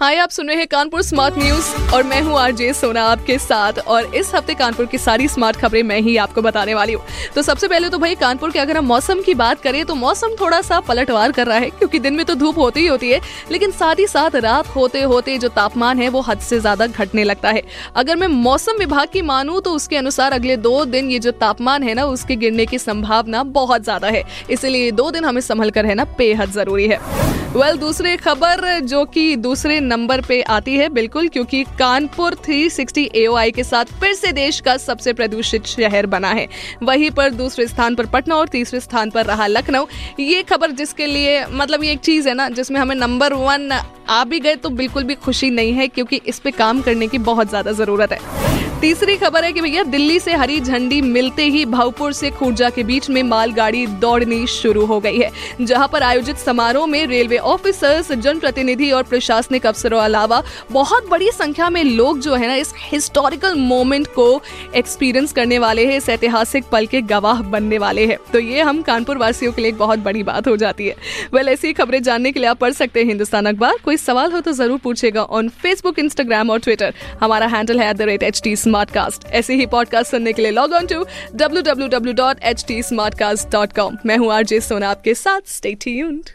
हाय, आप सुन रहे हैं कानपुर स्मार्ट न्यूज़ और मैं हूँ आरजे सोना आपके साथ और इस हफ़्ते कानपुर की सारी स्मार्ट खबरें मैं ही आपको बताने वाली हूँ। तो सबसे पहले तो भाई, कानपुर के अगर हम मौसम की बात करें तो मौसम थोड़ा सा पलटवार कर रहा है, क्योंकि दिन में तो धूप होती ही होती है, लेकिन साथ ही साथ रात होते होते जो तापमान है वो हद से ज़्यादा घटने लगता है। अगर मैं मौसम विभाग की मानूं तो उसके अनुसार अगले दो दिन ये जो तापमान है ना, उसके गिरने की संभावना बहुत ज़्यादा है, इसलिए दो दिन हमें संभल कर रहना बेहद ज़रूरी है। वेल, दूसरी खबर जो कि दूसरे नंबर पे आती है, बिल्कुल, क्योंकि कानपुर 360 एओआई के साथ फिर से देश का सबसे प्रदूषित शहर बना है। वहीं पर दूसरे स्थान पर पटना और तीसरे स्थान पर रहा लखनऊ। ये खबर जिसके लिए मतलब ये एक चीज़ है ना, जिसमें हमें नंबर वन आ भी गए तो बिल्कुल भी खुशी नहीं है, क्योंकि इस पर काम करने की बहुत ज़्यादा ज़रूरत है। तीसरी खबर है कि भैया, दिल्ली से हरी झंडी मिलते ही भावपुर से खुर्जा के बीच में मालगाड़ी दौड़नी शुरू हो गई है, जहाँ पर आयोजित समारोह में रेलवे ऑफिसर्स, जनप्रतिनिधि और प्रशासनिक अफसरों अलावा बहुत बड़ी संख्या में लोग जो है ना, इस हिस्टोरिकल मोमेंट को एक्सपीरियंस करने वाले हैं, इस ऐतिहासिक पल के गवाह बनने वाले हैं। तो ये हम कानपुर वासियों के लिए एक बहुत बड़ी बात हो जाती है। वेल ऐसी खबरें जानने के लिए आप पढ़ सकते हैं हिंदुस्तान अखबार। कोई सवाल हो तो ज़रूर पूछेगा ऑन फेसबुक इंस्टाग्राम और ट्विटर हमारा हैंडल है at the rate H T Smartcast ऐसे ही पॉडकास्ट सुनने के लिए log on to W W W dot H T smart cast dot com मैं हूँ आरजे सोना आपके साथ स्टे ट्यून्ड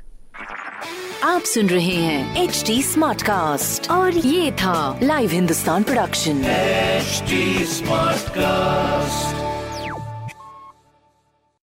आप सुन रहे हैं एच टी स्मार्ट कास्ट और ये था Live Hindustan production smart Smartcast.